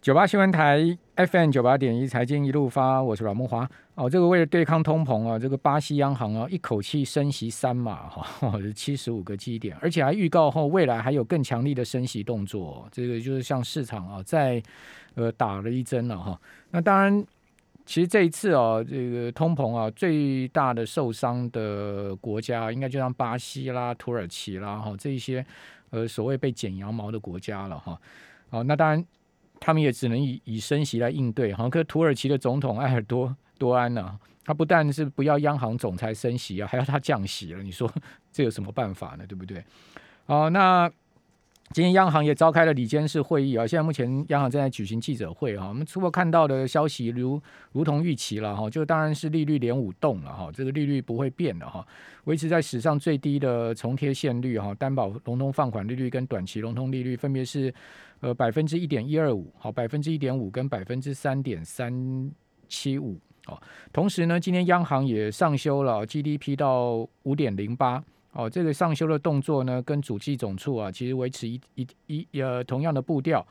九八新闻台 FM 九八点一财经一路发，我是阮木华。哦，这个为了对抗通膨啊，这个巴西央行啊一口气升息三码哈，七十五个基点，而且还预告后未来还有更强力的升息动作。这个就是向市场啊在呃打了一针了哈。那当然，其实这一次啊，这个通膨啊最大的受伤的国家，应该就像巴西啦、土耳其啦哈这一些呃所谓被剪羊毛的国家了哈。哦，那当然。他们也只能以以升息来应对，哈。可土耳其的总统埃尔多多安呢，他不但是不要央行总裁升息啊，还要他降息了。你说这有什么办法呢？对不对？好，那。今天央行也召开了里监事会议啊，现在目前央行正在举行记者会啊。我们初步看到的消息如如同预期了哈，就当然是利率连五动了哈，这个利率不会变的哈，维持在史上最低的重贴现率哈，担保融通放款利率跟短期融通利率分别是呃百分之一点一二五，好百分之一点五跟百分之三点三七五哦。同时呢，今天央行也上修了 GDP 到五点零八。哦，这个上修的动作呢，跟主计总处啊，其实维持一一一呃同样的步调。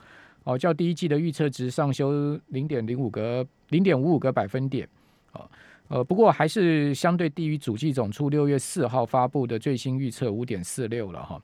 哦，较第一季的预测值上修零点零五个零点五五个百分点。哦，呃，不过还是相对低于主计总处六月四号发布的最新预测五点四六了哈。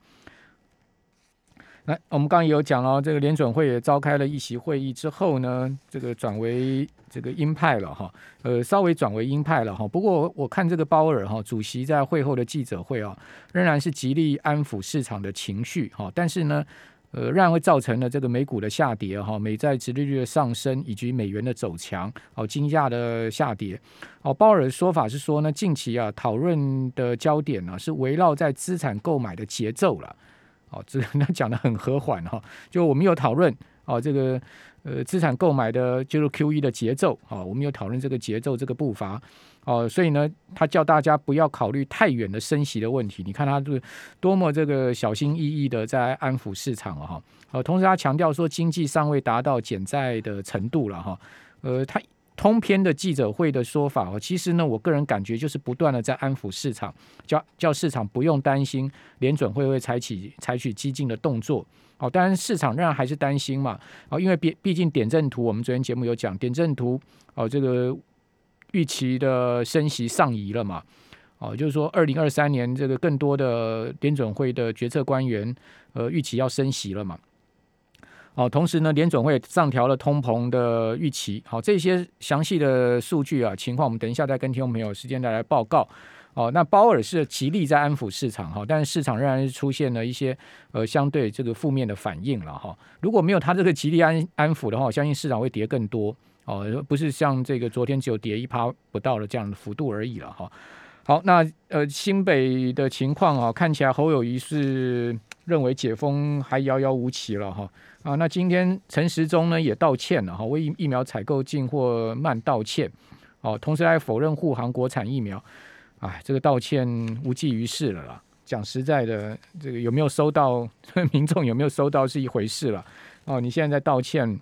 那我们刚刚也有讲了，这个联准会也召开了一席会议之后呢，这个转为这个鹰派了哈，呃，稍微转为鹰派了哈。不过我看这个鲍尔哈主席在会后的记者会啊，仍然是极力安抚市场的情绪哈，但是呢，呃，仍然会造成了这个美股的下跌哈，美债殖利率的上升以及美元的走强，哦，金价的下跌。哦，鲍尔的说法是说呢，近期啊讨论的焦点呢是围绕在资产购买的节奏了。哦，这 那讲的很和缓哈，就我们有讨论哦，这个呃资产购买的就是 Q E 的节奏啊，我们有讨论这个节奏这个步伐哦，所以呢，他叫大家不要考虑太远的升息的问题。你看他是多么这个小心翼翼的在安抚市场了哈。呃，同时他强调说经济尚未达到减债的程度了哈。呃，他。通篇的记者会的说法哦，其实呢，我个人感觉就是不断的在安抚市场，叫叫市场不用担心联准会会采取采取激进的动作。哦，当然市场仍然还是担心嘛。哦，因为毕毕竟点阵图，我们昨天节目有讲点阵图哦，这个预期的升息上移了嘛。哦，就是说二零二三年这个更多的联准会的决策官员呃预期要升息了嘛。哦，同时呢，联总会上调了通膨的预期。好，这些详细的数据啊情况，我们等一下再跟听众朋友时间再来报告。哦，那鲍尔是极力在安抚市场哈，但是市场仍然是出现了一些呃相对这个负面的反应了哈。如果没有他这个极力安安抚的话，我相信市场会跌更多哦，不是像这个昨天只有跌一趴不到的这样的幅度而已了哈。好，那呃新北的情况啊，看起来侯友谊是认为解封还遥遥无期了哈。啊，那今天陈时中呢也道歉了哈，为疫苗采购进货慢道歉，哦，同时还否认护航国产疫苗，哎，这个道歉无济于事了啦。讲实在的，这个有没有收到 民众有没有收到是一回事了。哦，你现在在道歉，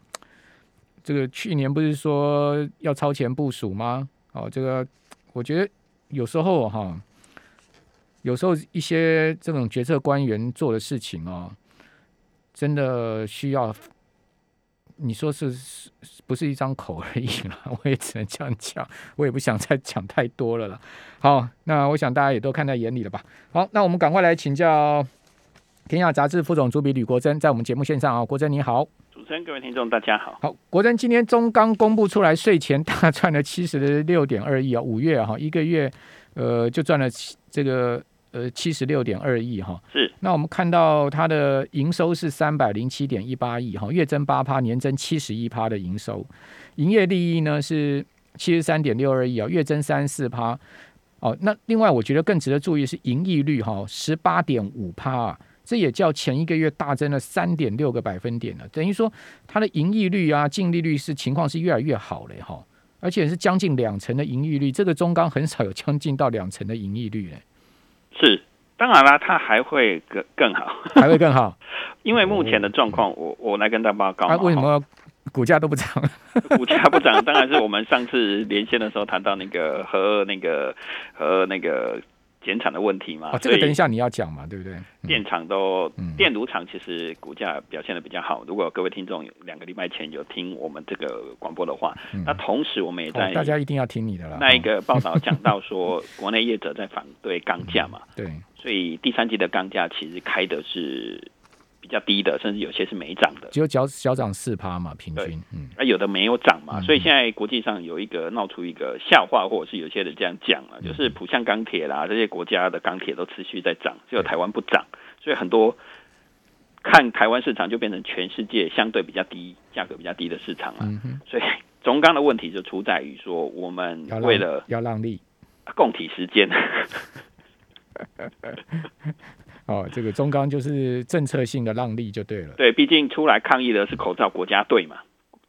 这个去年不是说要超前部署吗？哦，这个我觉得有时候哈，有时候一些这种决策官员做的事情哦。真的需要你说是不是一张口而已了？我也只能这样讲，我也不想再讲太多了了。好，那我想大家也都看在眼里了吧？好，那我们赶快来请教《天下杂志》副总主笔吕国珍，在我们节目线上啊，国珍你好，主持人各位听众大家好。好，国珍今天中刚公布出来税前大赚了七十六点二亿啊，五月哈一个月呃就赚了这个。呃，七十六点二亿哈，是。那我们看到它的营收是三百零七点一八亿哈，月增八趴，年增七十一趴的营收。营业利益呢是七十三点六二亿啊，月增三四趴。哦，那另外我觉得更值得注意是盈利率哈，十八点五趴啊，这也较前一个月大增了三点六个百分点了。等于说它的盈利率啊、净利率是情况是越来越好了哈，而且是将近两成的盈利率，这个中钢很少有将近到两成的盈利率嘞。是，当然啦，它还会更更好，还会更好。因为目前的状况，我我来跟大家报告。为什么股价都不涨？股价不涨，当然是我们上次连线的时候谈到那个和那个和那个减产的问题嘛。哦，这个等一下你要讲嘛，对不对？电厂都嗯电炉厂其实股价表现的比较好。如果各位听众有两个礼拜前有听我们这个广播的话，嗯那同时我们也哦在大家一定要听你的啦。哦那一个报道讲到说，国内业者在反对钢价嘛，对，所以第三季的钢价其实开的是比较低的，甚至有些是没涨的。只有小小涨四趴嘛，平均，嗯，啊，有的没有涨嘛，嗯。所以现在国际上有一个闹出一个笑话，或者是有些人这样讲啊，就是浦项钢铁啦，这些国家的钢铁都持续在涨，只有台湾不涨，所以很多看台湾市场就变成全世界相对比较低、价格比较低的市场了。嗯，所以中钢的问题就出在于说，我们要为了要让利供体时间，哦，这个中钢就是政策性的让利就对了。对，毕竟出来抗议的是口罩国家队嘛，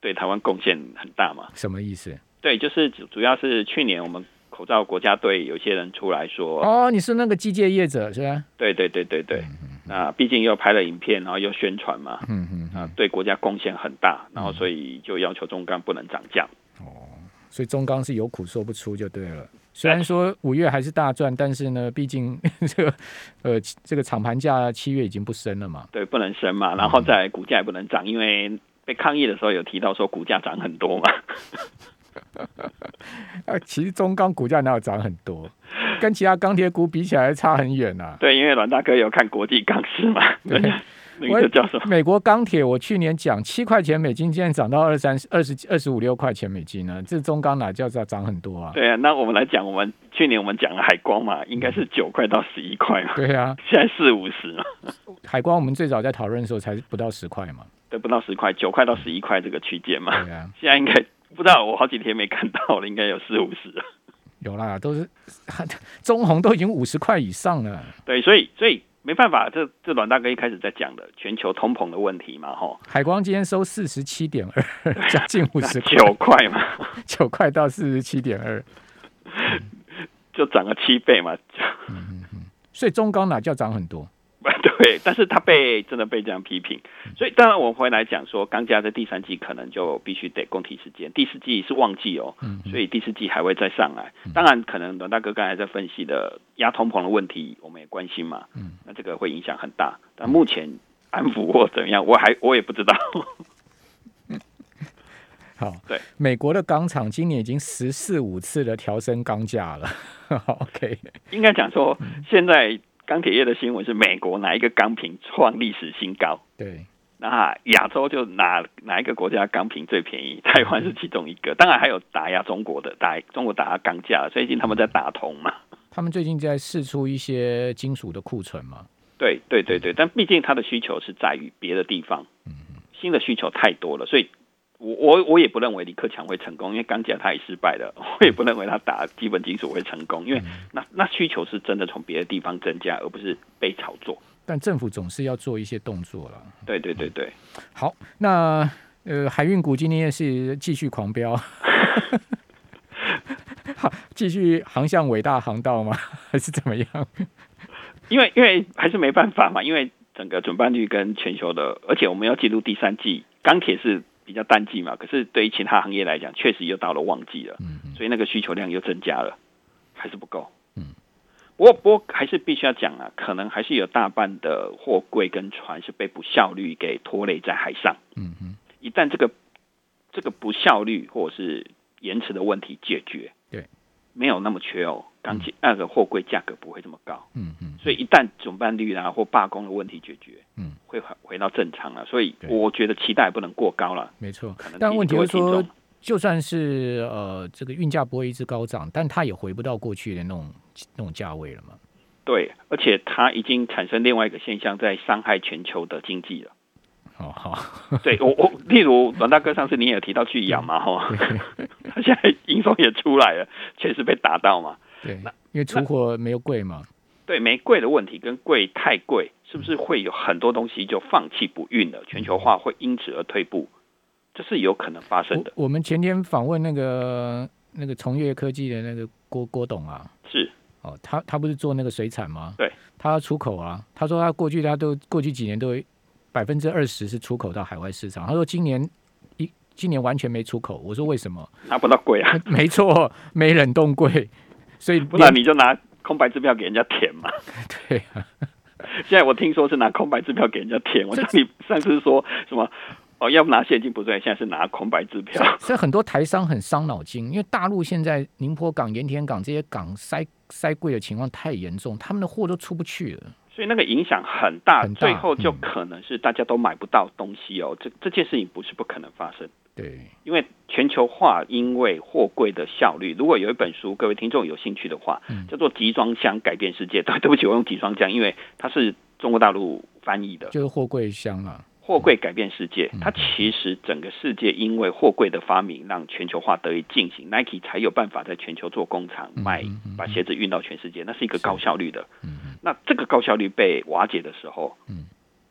对台湾贡献很大嘛。什么意思？对，就是主主要是去年我们口罩国家队有些人出来说，哦，你是那个机械业者是吧？对对对对对，那毕竟又拍了影片，然后又宣传嘛，嗯嗯嗯。啊，对国家贡献很大，然后所以就要求中钢不能涨价。哦所以中钢是有苦说不出就对了。虽然说五月还是大赚，但是呢，毕竟 这个呃这个厂盘价七月已经不升了嘛。对，不能升嘛，然后再股价也不能涨，因为被抗议的时候有提到说股价涨很多嘛。啊，其实中钢股价哪有涨很多，跟其他钢铁股比起来差很远呐、对，因为阮大哥有看国际钢市嘛，对 那个叫什么？美国钢铁，我去年讲七块钱美金，今天涨到二三二十二十五六块钱美金呢，这中钢哪叫涨涨很多啊？对啊，那我们来讲，我们去年我们讲了海光嘛，应该是九块到十一块嘛，对啊，现在四五十嘛，海光我们最早在讨论的时候才不到十块嘛。对，不到十块，九块到十一块这个区间嘛，对啊，现在应该不知道，我好几天没看到了，应该有四五十了。有啦，都是 中红都已经五十块以上了。对，所以所以没办法，这这阮大哥一开始在讲的全球通膨的问题嘛，吼，海光今天收四十七点二，将近五那十块，九块嘛，九块到四十七点二，就涨了七倍嘛，嗯。所以中钢哪叫涨很多？对，但是他被真的被这样批评，所以当然我们回来讲说，钢价在第三季可能就必须得供体时间，第四季是旺季哦，嗯，所以第四季还会再上来。当然，可能阮大哥刚才在分析的压通膨的问题，我们也关心嘛，嗯，那这个会影响很大。但目前安抚或怎么样，我还我也不知道。好，对，美国的钢厂今年已经十四五次的调升钢价了。OK，应该讲说，嗯现在钢铁业的新闻是美国哪一个钢瓶创历史新高。对，那亚洲就哪哪一个国家钢瓶最便宜？台湾是其中一个，当然还有打压中国的，打中国打压钢价，最近他们在打通嘛。他们最近在试出一些金属的库存嘛。对对对对，但毕竟它的需求是在于别的地方，新的需求太多了，所以我我我也不认为李克强会成功，因为钢铁他也失败了，我也不认为他打基本金属会成功，因为那那需求是真的从别的地方增加，而不是被炒作。但政府总是要做一些动作了。对对对对，好，那呃，海运股今天是继续狂飙，好继续航向伟大航道吗？还是怎么样？因为因为还是没办法嘛，因为整个准办率跟全球的，而且我们要进入第三季，钢铁是比较淡季嘛，可是对于其他行业来讲，确实又到了旺季了，嗯嗯所以那个需求量又增加了，还是不够。嗯，不过不过还是必须要讲啊，可能还是有大半的货柜跟船是被不效率给拖累在海上。嗯嗯，一旦这个这个不效率或者是延迟的问题解决，对，没有那么缺哦，钢铁那个货柜价格不会这么高。嗯嗯，所以一旦总办率啊或罢工的问题解决，嗯，会回回到正常了。所以我觉得期待不能过高了。没错可能。但提问题是说就算是呃这个运价不会一直高涨，但它也回不到过去的那种那种价位了嘛。对，而且它已经产生另外一个现象，在伤害全球的经济了。哦好，对我我，例如阮大哥上次你也有提到去养嘛哈，他现在营收也出来了，确实被打到嘛。对，因为出货没有贵嘛。对，没贵的问题跟贵太贵，是不是会有很多东西就放弃不运了？全球化会因此而退步，这是有可能发生的。我我们前天访问那个那个从业科技的那个郭郭董啊，是哦，他他不是做那个水产吗？对，他要出口啊。他说他过去他都过去几年都百分之二十是出口到海外市场。他说今年一今年完全没出口。我说为什么？拿不到贵啊，没错，没冷冻柜，所以不然你就拿空白支票给人家填嘛。对啊，现在我听说是拿空白支票给人家填。我你上次说什么？哦，要不拿现金不对，现在是拿空白支票。所以很多台商很伤脑筋，因为大陆现在宁波港、盐田港这些港塞塞柜的情况太严重，他们的货都出不去了。所以那个影响很大，很大最后就嗯可能是大家都买不到东西哦。这这件事情不是不可能发生，对，因为全球化，因为货柜的效率。如果有一本书，各位听众有兴趣的话，嗯叫做《集装箱改变世界》。对，对不起，我用集装箱，因为它是中国大陆翻译的。就是货柜箱啊。货柜改变世界嗯，它其实整个世界因为货柜的发明，让全球化得以进行，Nike 才有办法在全球做工厂嗯卖把鞋子运到全世界，那是一个高效率的。那这个高效率被瓦解的时候，嗯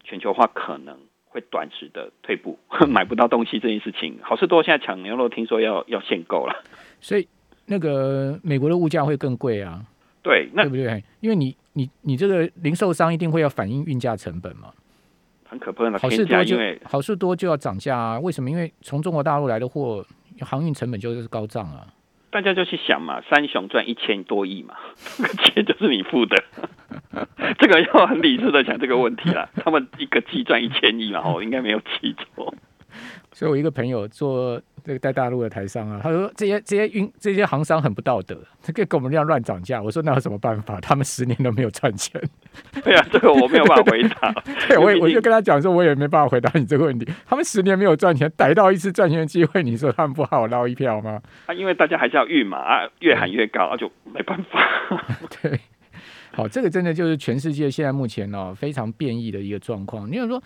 全球化可能会短时的退步，买不到东西这件事情，好事多现在抢牛肉听说要要限购了。所以那个美国的物价会更贵啊，对，那对不对？因为你你你这个零售商一定会要反映运价成本嘛。很可怕的好事，多就好事多就要涨价啊？为什么？因为从中国大陆来的货，航运成本就是高涨啊。大家就去想嘛，三雄赚一千多亿嘛，这个钱就是你付的。这个要很理智的想这个问题啦。他们一个季赚一千亿嘛，哦，应该没有记错。所以我一个朋友做这个在大陆的台商啊，他说这些这些运这些行商很不道德，这个跟我们这样乱涨价。我说那有什么办法？他们十年都没有赚钱。对啊，这个我没有办法回答。对，我也我就跟他讲说，我也没办法回答你这个问题。他们十年没有赚钱，逮到一次赚钱的机会，你说他们不好捞一票吗？啊，因为大家还是要运嘛，啊，越喊越高，啊，就没办法。对，好，这个真的就是全世界现在目前哦非常变异的一个状况。你想说，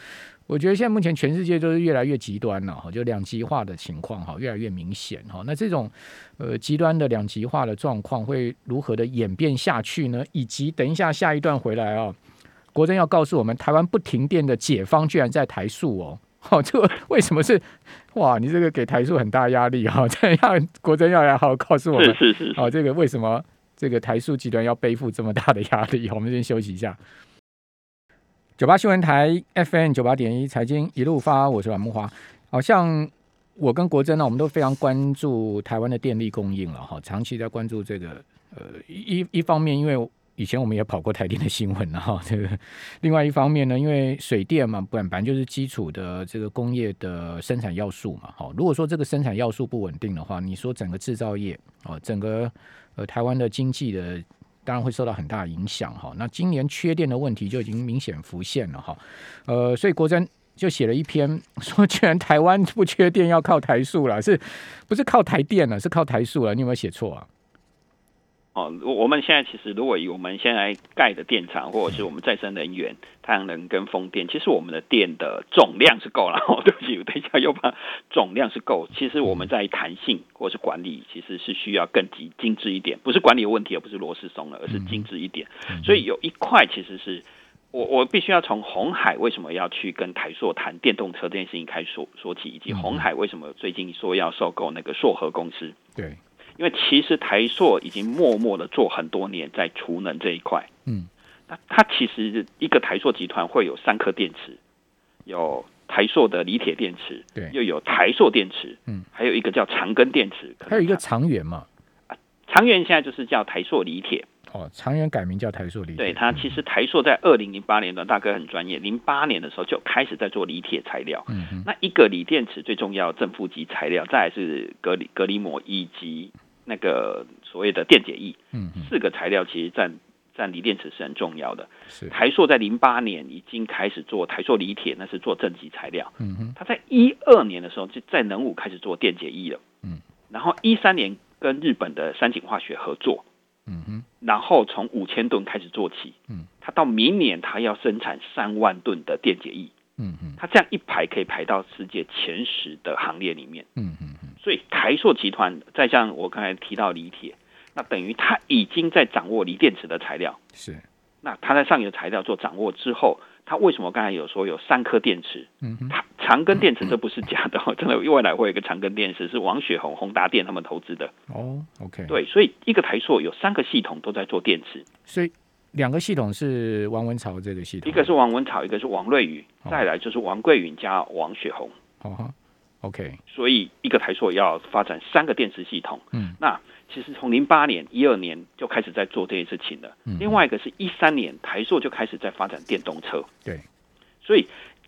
我觉得现在目前全世界都是越来越极端了哈，就两极化的情况哈越来越明显哈。那这种呃极端的两极化的状况会如何的演变下去呢？以及等一下下一段回来啊、国珍要告诉我们，台湾不停电的解方居然在台塑哦。好、这个为什么是？哇，你这个给台塑很大压力哈、这样国珍要来好好告诉我们是，是是是，好、这个为什么这个台塑集团要背负这么大的压力？我们先休息一下。九八新闻台 FM 九八点一财经一路发，我是阮木华。好像我跟国珍呢，我们都非常关注台湾的电力供应了哈，长期在关注这个呃一一方面，因为以前我们也跑过台电的新闻了哈，这个另外一方面呢，因为水电嘛，本本来就是基础的这个工业的生产要素嘛，好，如果说这个生产要素不稳定的话，你说整个制造业哦，整个呃台湾的经济的。当然会受到很大影响哈。那今年缺电的问题就已经明显浮现了哈。呃，所以国珍就写了一篇 说，既然台湾不缺电要靠台塑了，是不是靠台电了？是靠台塑了？你有没有写错啊？哦，我我们现在其实如果以我们现在盖的电厂，或者是我们再生能源、太阳能跟风电，其实我们的电的总量是够了。哦，对不起，我等一下又把总量是够。其实我们在弹性或是管理，其实是需要更精精致一点，不是管理有问题，而不是螺丝松了，而是精致一点。所以有一块其实是。我我必须要从红海为什么要去跟台塑谈电动车这件事情开始说说起，以及红海为什么最近说要收购那个硕和公司。对，因为其实台塑已经默默的做很多年在储能这一块。嗯，那它其实一个台塑集团会有三颗电池，有台塑的锂铁电池，对又有台塑电池，嗯，还有一个叫长庚电池，还有一个长源嘛，长源现在就是叫台塑锂铁。哦，长源改名叫台塑锂。对它，其实台塑在二零零八年段，大哥很专业，零八年的时候就开始在做锂铁材料。嗯嗯，那一个锂电池最重要正负极材料，再来是隔离隔离膜以及那个所谓的电解液，嗯嗯，四个材料其实占占锂电池是很重要的。是，台塑在零八年已经开始做台塑锂铁，那是做正极材料。嗯哼，它在一二年的时候就在能武开始做电解液了。嗯，然后一三年跟日本的三井化学合作，嗯哼，然后从五千吨开始做起。嗯，它到明年它要生产三万吨的电解液，嗯哼它这样一排可以排到世界前十的行列里面。嗯嗯嗯，所以台塑集团再像我刚才提到锂铁，那等于它已经在掌握锂电池的材料。是，那它在上游材料做掌握之后，它为什么刚才有说有三颗电池？嗯哼，它长根电池这不是假的、哦，真的未来会有一个长根电池是王雪红、宏达电他们投资的。哦，OK，，对，所以一个台塑有三个系统都在做电池，所以两个系统是王文潮这个系统，一个是王文草，一个是王瑞宇，哦再来就是王桂云加王雪红。哦哈 OK，所以一个台塑要发展三个电池系统。嗯，那其实从零八年、一二年就开始在做这件事情了。嗯另外一个是一三年，台塑就开始在发展电动车。对，所以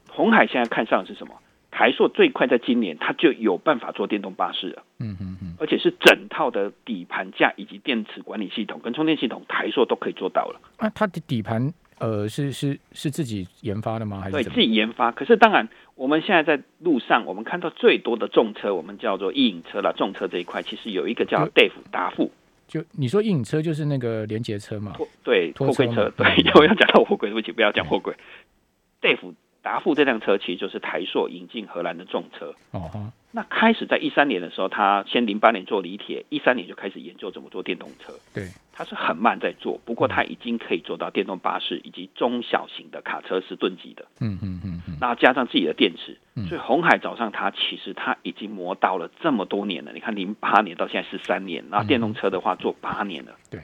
红海现在看上的是什么？台塑最快在今年，它就有办法做电动巴士了，嗯嗯嗯，而且是整套的底盘架以及电池管理系统跟充电系统，台塑都可以做到了。那它的底盘呃是是是自己研发的吗？还是对自？己研发。可是当然，我们现在在路上，我们看到最多的重车，我们叫做一影车了，重车这一块，其实有一个叫 Dave 达富就你说硬车就是那个连接车嘛？拖对拖货柜车，对嗯，我要讲到货柜，对不起，不要讲货柜。Dave 达富这辆车其实就是台硕引进荷兰的重车。哦哈，那开始在一三年的时候，他先零八年做锂铁，一三年就开始研究怎么做电动车。对，他是很慢在做，不过他已经可以做到电动巴士以及中小型的卡车是吨级的。嗯嗯嗯嗯，那加上自己的电池，嗯所以红海找上他，其实他已经磨到了这么多年了。你看，零八年到现在十三年，然后电动车的话做八年了。对，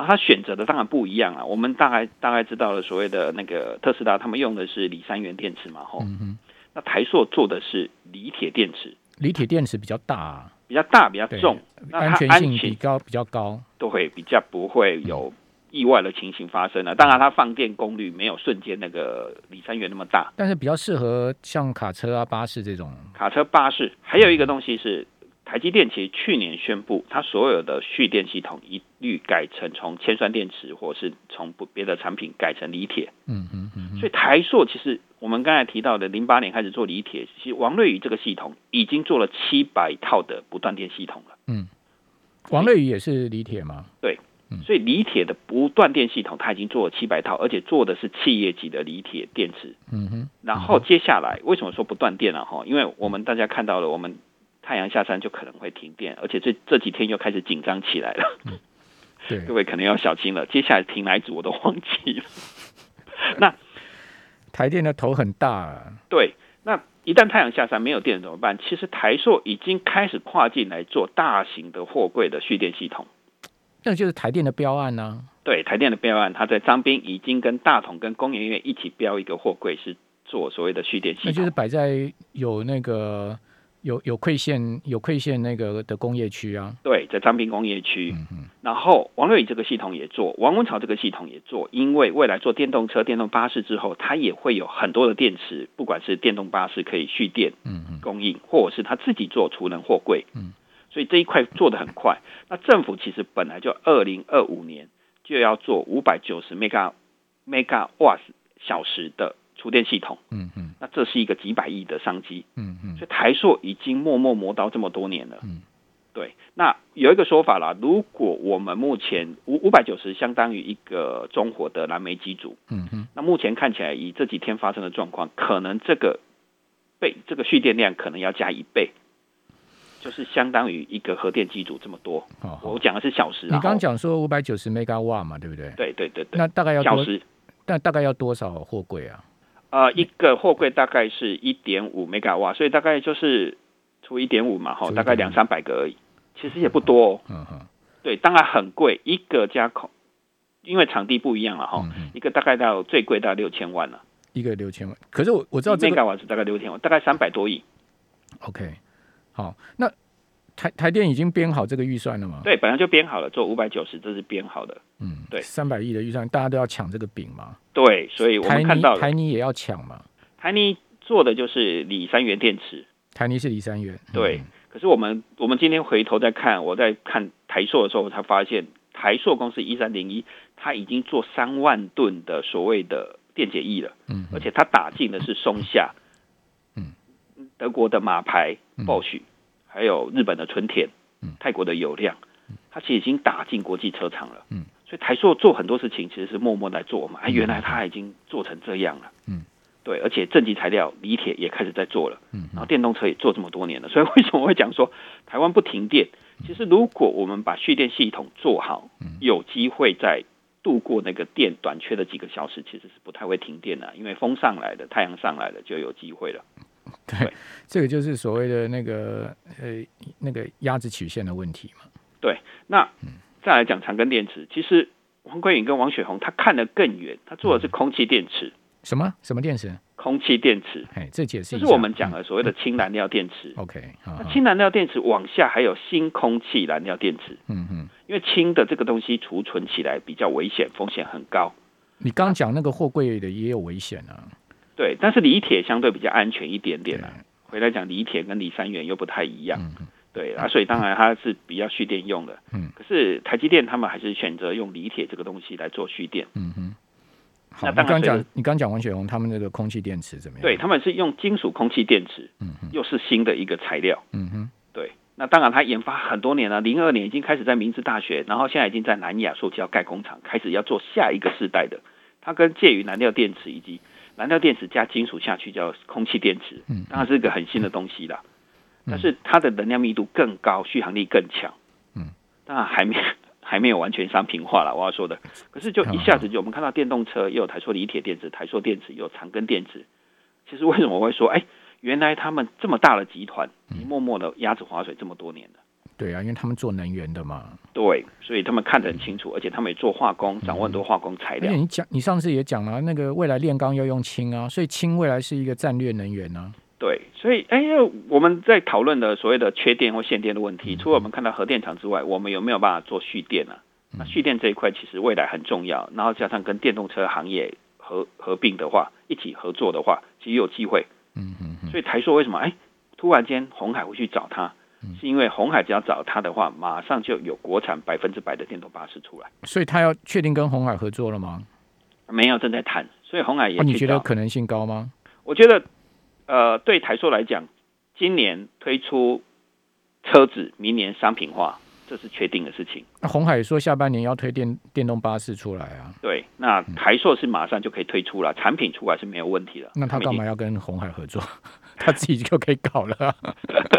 然后它选择的当然不一样啊。我们大概大概知道了所谓的那个特斯拉，他们用的是锂三元电池嘛，吼。那台硕做的是锂铁电池，锂铁电池比较大、啊，比较大，比较重，那安它安全性比全高比较高。都会比较不会有意外的情形发生了。当然，它放电功率没有瞬间那个锂三元那么大。但是比较适合像卡车啊、巴士这种。卡车、巴士，还有一个东西是台积电，其实去年宣布，它所有的蓄电系统一律改成从铅酸电池，或是从不别的产品改成锂铁。嗯嗯嗯所以台塑其实我们刚才提到的，零八年开始做锂铁，其实王瑞宇这个系统已经做了七百套的不断电系统了。嗯，王瑞宇也是锂铁吗？对所以锂铁的不断电系统，它已经做了七百套，而且做的是企业级的锂铁电池。嗯哼，然后接下来为什么说不断电了、哈？因为我们大家看到了，我们太阳下山就可能会停电，而且这这几天又开始紧张起来了。对各，位可能要小心了。接下来停哪一组我都忘记了。那台电的头很大、啊。对，那一旦太阳下山没有电怎么办？其实台塑已经开始跨境来做大型的货柜的蓄电系统。那就是台电的标案呢、对，台电的标案，它在张滨已经跟大同跟工研院一起标一个货柜，是做所谓的蓄电系统。那就是摆在有那个有有馈县有馈县那个的工业区啊。对，在张滨工业区。嗯嗯然后王瑞宇这个系统也做，王文潮这个系统也做，因为未来做电动车、电动巴士之后，它也会有很多的电池，不管是电动巴士可以蓄电嗯嗯供应，或者是它自己做储能货柜。嗯，所以这一块做的很快。那政府其实本来就二零二五年就要做五百九十 mega mega w 小时的储电系统，嗯嗯那这是一个几百亿的商机。嗯嗯所以台硕已经默默磨刀这么多年了。嗯，对。那有一个说法啦，如果我们目前五五百九十相当于一个中火的燃煤机组，嗯嗯那目前看起来以这几天发生的状况，可能这个倍这个蓄电量可能要加一倍。就是相当于一个核电机组这么多，好好我讲的是小时啊。你刚刚讲说五百九十 mega 瓦嘛，对不对？对对对对，那大概要多，小时那大概要多少货柜啊？呃，一个货柜大概是一点五 mega 瓦，所以大概就是除一点五嘛，哈，大概两三百个而已，其实也不多哦。嗯哼，对，当然很贵，一个加口，因为场地不一样了哈，嗯，一个大概到最贵到六千万了，一个六千万。可是我我知道这个一 mega 瓦是大概六千万，大概三百多亿。OK，好，那台台电已经编好这个预算了吗？，对，本来就编好了，做五百九十，这是编好的。嗯，对三百亿的预算，大家都要抢这个饼嘛。对，所以我们看到台泥也要抢嘛，台泥做的就是锂三元电池，台泥是锂三元。对嗯，可是我们我们今天回头再看，我在看台塑的时候，我才发现台塑公司一三零一，它已经做三万吨的所谓的电解液了，嗯，而且它打进的是松下，嗯，德国的马牌嗯 Bosch，、还有日本的纯田嗯，泰国的油量，它其实已经打进国际车厂了，嗯，所以台塑做很多事情其实是默默在做嘛，哎，原来它已经做成这样了，嗯，对，而且正极材料锂铁也开始在做了。嗯然后电动车也做这么多年了，所以为什么会讲说台湾不停电？其实如果我们把蓄电系统做好，嗯。有机会在度过那个电短缺的几个小时，其实是不太会停电的，因为风上来了，太阳上来了，就有机会了。对，这个就是所谓的那个呃那个压制曲线的问题嘛。对那再来讲长庚电池，其实王桂颖跟王雪红他看得更远，他做的是空气电池。什么什么电池？空气电池，哎，这解释就是我们讲的所谓的氢燃料电池。OK，那氢燃料电池往下还有新空气燃料电池，嗯嗯，因为氢的这个东西储存起来比较危险，风险很高。你刚讲那个货柜的也有危险啊，对，但是锂铁相对比较安全一点点啊。回来讲，锂铁跟锂三元又不太一样，嗯对啊，所以当然它是比较蓄电用的。嗯，可是台积电他们还是选择用锂铁这个东西来做蓄电。嗯哼。好，那你刚讲你刚讲王雪红他们那个空气电池怎么样？对，他们是用金属空气电池，嗯哼，又是新的一个材料。嗯哼，对，那当然他研发很多年了，零二年已经开始在明治大学，然后现在已经在南亚塑胶盖工厂开始要做下一个世代的。它跟介于燃料电池以及燃料电池加金属下去叫空气电池，嗯当然是一个很新的东西啦。嗯但是它的能量密度更高，续航力更强。嗯，当然还没 还没有完全商品化了，我要说的。可是就一下子就我们看到电动车也有台塑锂铁电池，台塑电池有长庚电池。其实为什么我会说，哎，原来他们这么大的集团，默默的鸭子划水这么多年了。对啊，因为他们做能源的嘛。对，所以他们看得很清楚，而且他们也做化工，掌握很多化工材料而且。你讲，你上次也讲了，那个未来炼钢要用氢啊，所以氢未来是一个战略能源啊。对，所以哎，因为我们在讨论的所谓的缺电或限电的问题，除了我们看到核电厂之外，我们有没有办法做蓄电啊？那蓄电这一块其实未来很重要，然后加上跟电动车行业合合并的话，一起合作的话，其实有机会。嗯嗯嗯，所以台硕为什么哎突然间红海会去找他？是因为红海只要找他的话，马上就有国产百分之百的电动巴士出来。所以他要确定跟红海合作了吗？没有正在谈，所以红海也哦，你。觉得可能性高吗？我觉得，呃，对台塑来讲，今年推出车子，明年商品化，这是确定的事情。那红海说下半年要推电电动巴士出来啊，对，那台塑是马上就可以推出了，产品出来是没有问题的。那他干嘛要跟红海合作？他自己就可以搞了啊、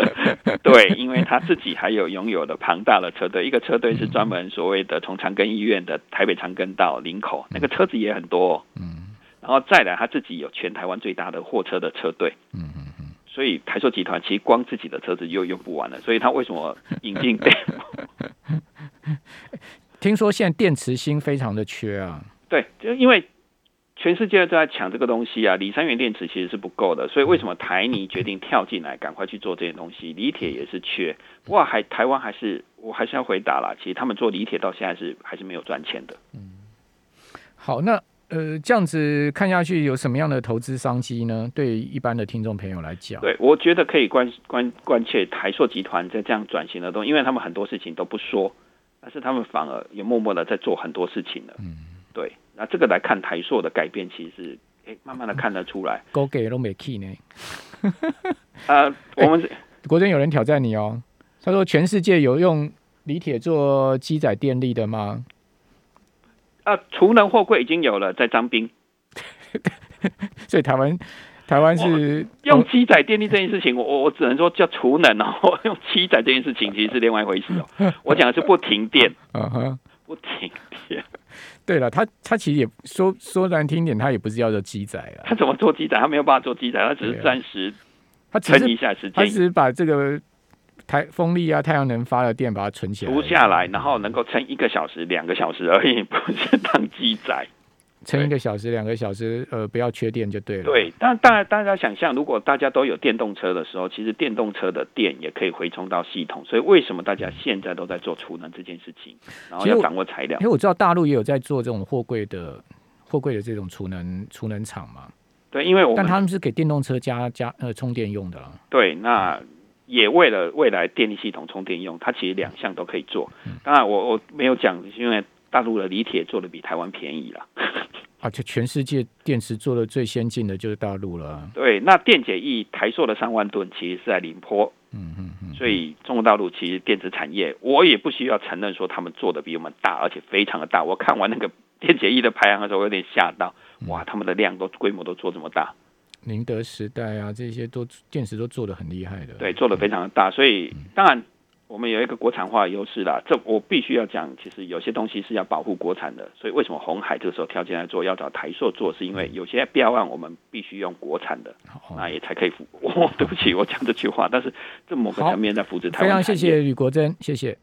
对，因为他自己还有拥有的庞大的车队，一个车队是专门所谓的从长庚医院的台北长庚到林口，那个车子也很多、哦。嗯然后再来，他自己有全台湾最大的货车的车队。嗯嗯嗯，所以台塑集团其实光自己的车子就用不完了，所以他为什么引进电？听说现在电池芯非常的缺啊。对，就因为全世界都在抢这个东西啊，锂三元电池其实是不够的，所以为什么台泥决定跳进来，赶快去做这些东西？锂铁也是缺，不过还台湾还是我还是要回答啦，其实他们做锂铁到现在是还是没有赚钱的。嗯好，那呃这样子看下去有什么样的投资商机呢？对于一般的听众朋友来讲，对，我觉得可以关关关切台塑集团在这样转型的东西，因为他们很多事情都不说，但是他们反而也默默的在做很多事情了。嗯，对，那这个来看台塑的改变，其实是诶慢慢的看得出来。勾给都没 key 呢。呃，我们是国珍有人挑战你哦，他说全世界有用锂铁做机载电力的吗？啊，储能货柜已经有了，在张兵 所以台湾台湾是用机载电力这件事情，我我我只能说叫储能哦，用机载这件事情其实是另外一回事哦。我讲的是不停电，啊哈。不停电，对了，他他其实也说说难听点，他也不是要做鸡仔了，他怎么做鸡仔？他没有办法做鸡仔，他只是暂时他只是撑一下时间他只，是把这个台风力啊、太阳能发的电把它存起来，读下来，然后能够撑一个小时、两个小时而已，不是当机载。撑一个小时、两个小时，呃，不要缺电就对了。，对，但当然大家想象，如果大家都有电动车的时候，其实电动车的电也可以回充到系统。所以为什么大家现在都在做储能这件事情？然后要掌握材料因。为我知道大陆也有在做这种货柜的货柜的这种储能储能厂嘛，对，因为我但他们是给电动车加加呃充电用的啊。对那也为了未来电力系统充电用，它其实两项都可以做。嗯当然我，我没有讲，因为大陆的锂铁做的比台湾便宜啦。而且全世界电池做的最先进的就是大陆了啊。对，那电解液台塑的三万吨其实是在宁波，嗯嗯嗯。所以中国大陆其实电子产业，我也不需要承认说他们做的比我们大，而且非常的大。我看完那个电解液的排行的时候，我有点吓到，嗯哇，他们的量都规模都做这么大，宁德时代啊，这些都电池都做的很厉害的。对，做的非常的大。所以当然我们有一个国产化的优势啦，这我必须要讲，其实有些东西是要保护国产的。所以为什么红海这个时候跳进来做，要找台塑做，是因为有些标案我们必须用国产的，那也才可以扶。哦，对不起，我讲这句话，但是这某个好层面在扶持台非。常谢谢吕国珍，谢谢。